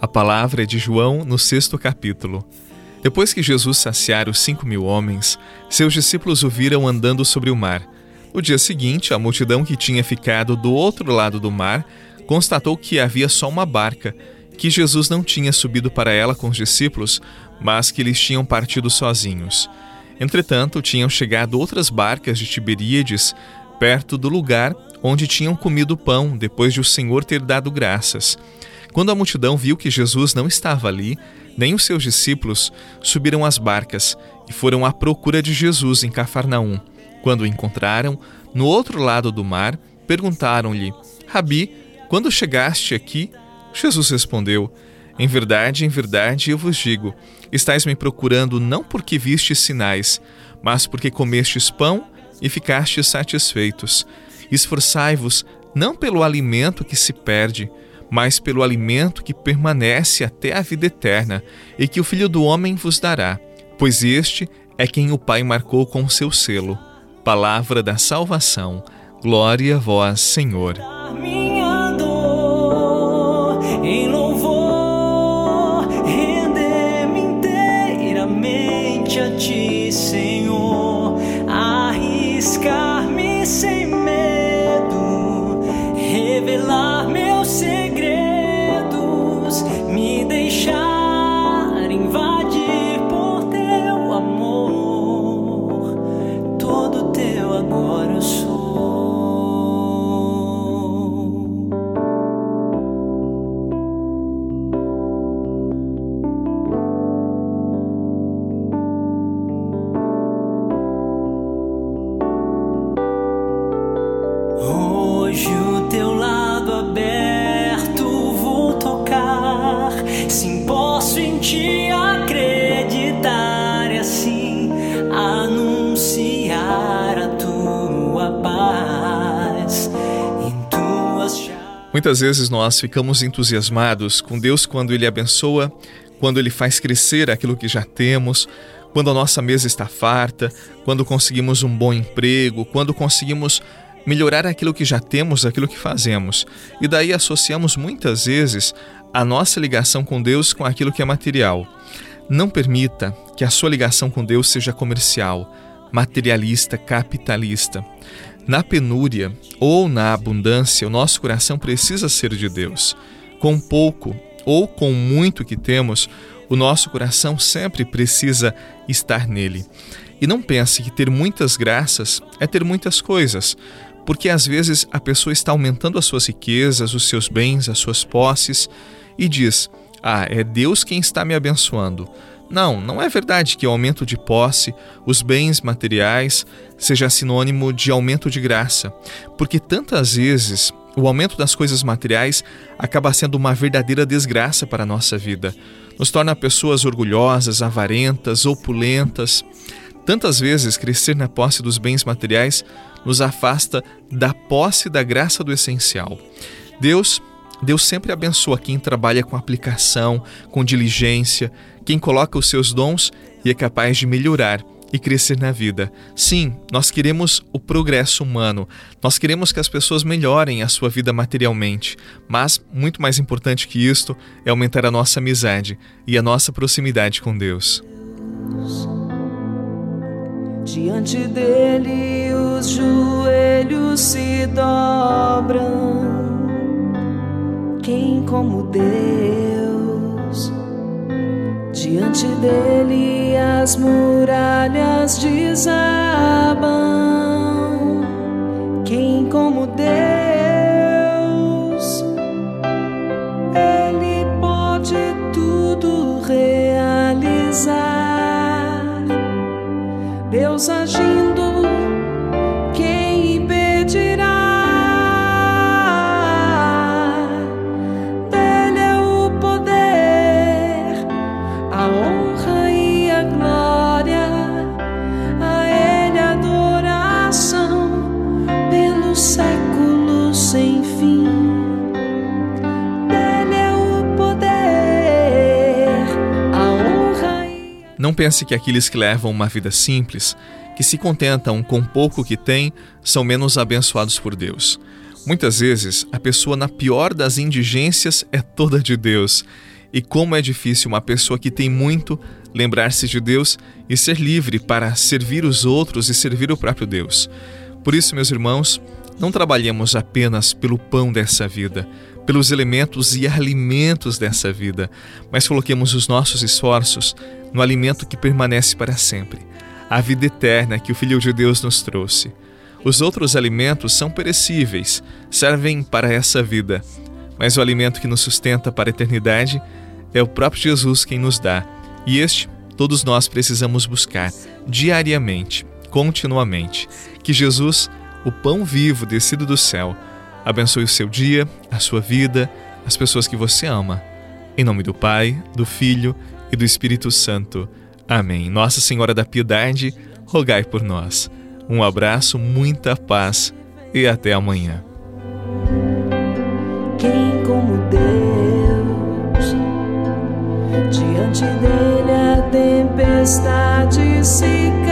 A palavra é de João no sexto capítulo. Depois que Jesus saciara os cinco mil homens, seus discípulos o viram andando sobre o mar. No dia seguinte, a multidão que tinha ficado do outro lado do mar constatou que havia só uma barca, que Jesus não tinha subido para ela com os discípulos, mas que eles tinham partido sozinhos. Entretanto, tinham chegado outras barcas de Tiberíades perto do lugar onde tinham comido pão depois de o Senhor ter dado graças. Quando a multidão viu que Jesus não estava ali, nem os seus discípulos subiram às barcas e foram à procura de Jesus em Cafarnaum. Quando o encontraram, no outro lado do mar, perguntaram-lhe: Rabi, quando chegaste aqui? Jesus respondeu: Em verdade, em verdade eu vos digo: estáis me procurando não porque vistes sinais, mas porque comestes pão e ficastes satisfeitos. Esforçai-vos não pelo alimento que se perde, mas pelo alimento que permanece até a vida eterna, e que o Filho do Homem vos dará, pois este é quem o Pai marcou com seu selo. Palavra da salvação. Glória a vós, Senhor. Minha dor em louvor, render-me inteiramente a ti, Senhor, arriscar-me sem ti acreditar e assim anunciar a tua paz em tuas chaves. Muitas vezes nós ficamos entusiasmados com Deus quando Ele abençoa, quando Ele faz crescer aquilo que já temos, quando a nossa mesa está farta, quando conseguimos um bom emprego, quando conseguimos melhorar aquilo que já temos, aquilo que fazemos. E daí associamos muitas vezes a nossa ligação com Deus com aquilo que é material. Não permita que a sua ligação com Deus seja comercial, materialista, capitalista. Na penúria ou na abundância, o nosso coração precisa ser de Deus. Com pouco ou com muito que temos, o nosso coração sempre precisa estar nele. E não pense que ter muitas graças é ter muitas coisas, porque às vezes a pessoa está aumentando as suas riquezas, os seus bens, as suas posses e diz: Ah, é Deus quem está me abençoando. Não, não é verdade que o aumento de posse, os bens materiais, seja sinônimo de aumento de graça, porque tantas vezes o aumento das coisas materiais acaba sendo uma verdadeira desgraça para a nossa vida. Nos torna pessoas orgulhosas, avarentas, opulentas. Tantas vezes crescer na posse dos bens materiais nos afasta da posse da graça do essencial. Deus, Deus sempre abençoa quem trabalha com aplicação, com diligência, quem coloca os seus dons e é capaz de melhorar e crescer na vida. Sim, nós queremos o progresso humano, nós queremos que as pessoas melhorem a sua vida materialmente, mas muito mais importante que isto é aumentar a nossa amizade e a nossa proximidade com Deus. Diante dele os joelhos se dobram. Quem como Deus? Diante dele as muralhas desabam. Quem como Deus? Ele pode tudo realizar. Deus agindo, Não pense que aqueles que levam uma vida simples, que se contentam com pouco que têm, são menos abençoados por Deus. Muitas vezes, a pessoa na pior das indigências é toda de Deus. E como é difícil uma pessoa que tem muito lembrar-se de Deus e ser livre para servir os outros e servir o próprio Deus. Por isso, meus irmãos, não trabalhemos apenas pelo pão dessa vida, pelos elementos e alimentos dessa vida, mas coloquemos os nossos esforços no alimento que permanece para sempre, a vida eterna que o Filho de Deus nos trouxe. Os outros alimentos são perecíveis, servem para essa vida, mas o alimento que nos sustenta para a eternidade é o próprio Jesus quem nos dá. E este todos nós precisamos buscar diariamente, continuamente. Que Jesus, o pão vivo descido do céu, abençoe o seu dia, a sua vida, as pessoas que você ama. Em nome do Pai, do Filho e do Espírito Santo. Amém. Nossa Senhora da Piedade, rogai por nós. Um abraço, muita paz e até amanhã. Quem como Deus, diante dele a tempestade se cala.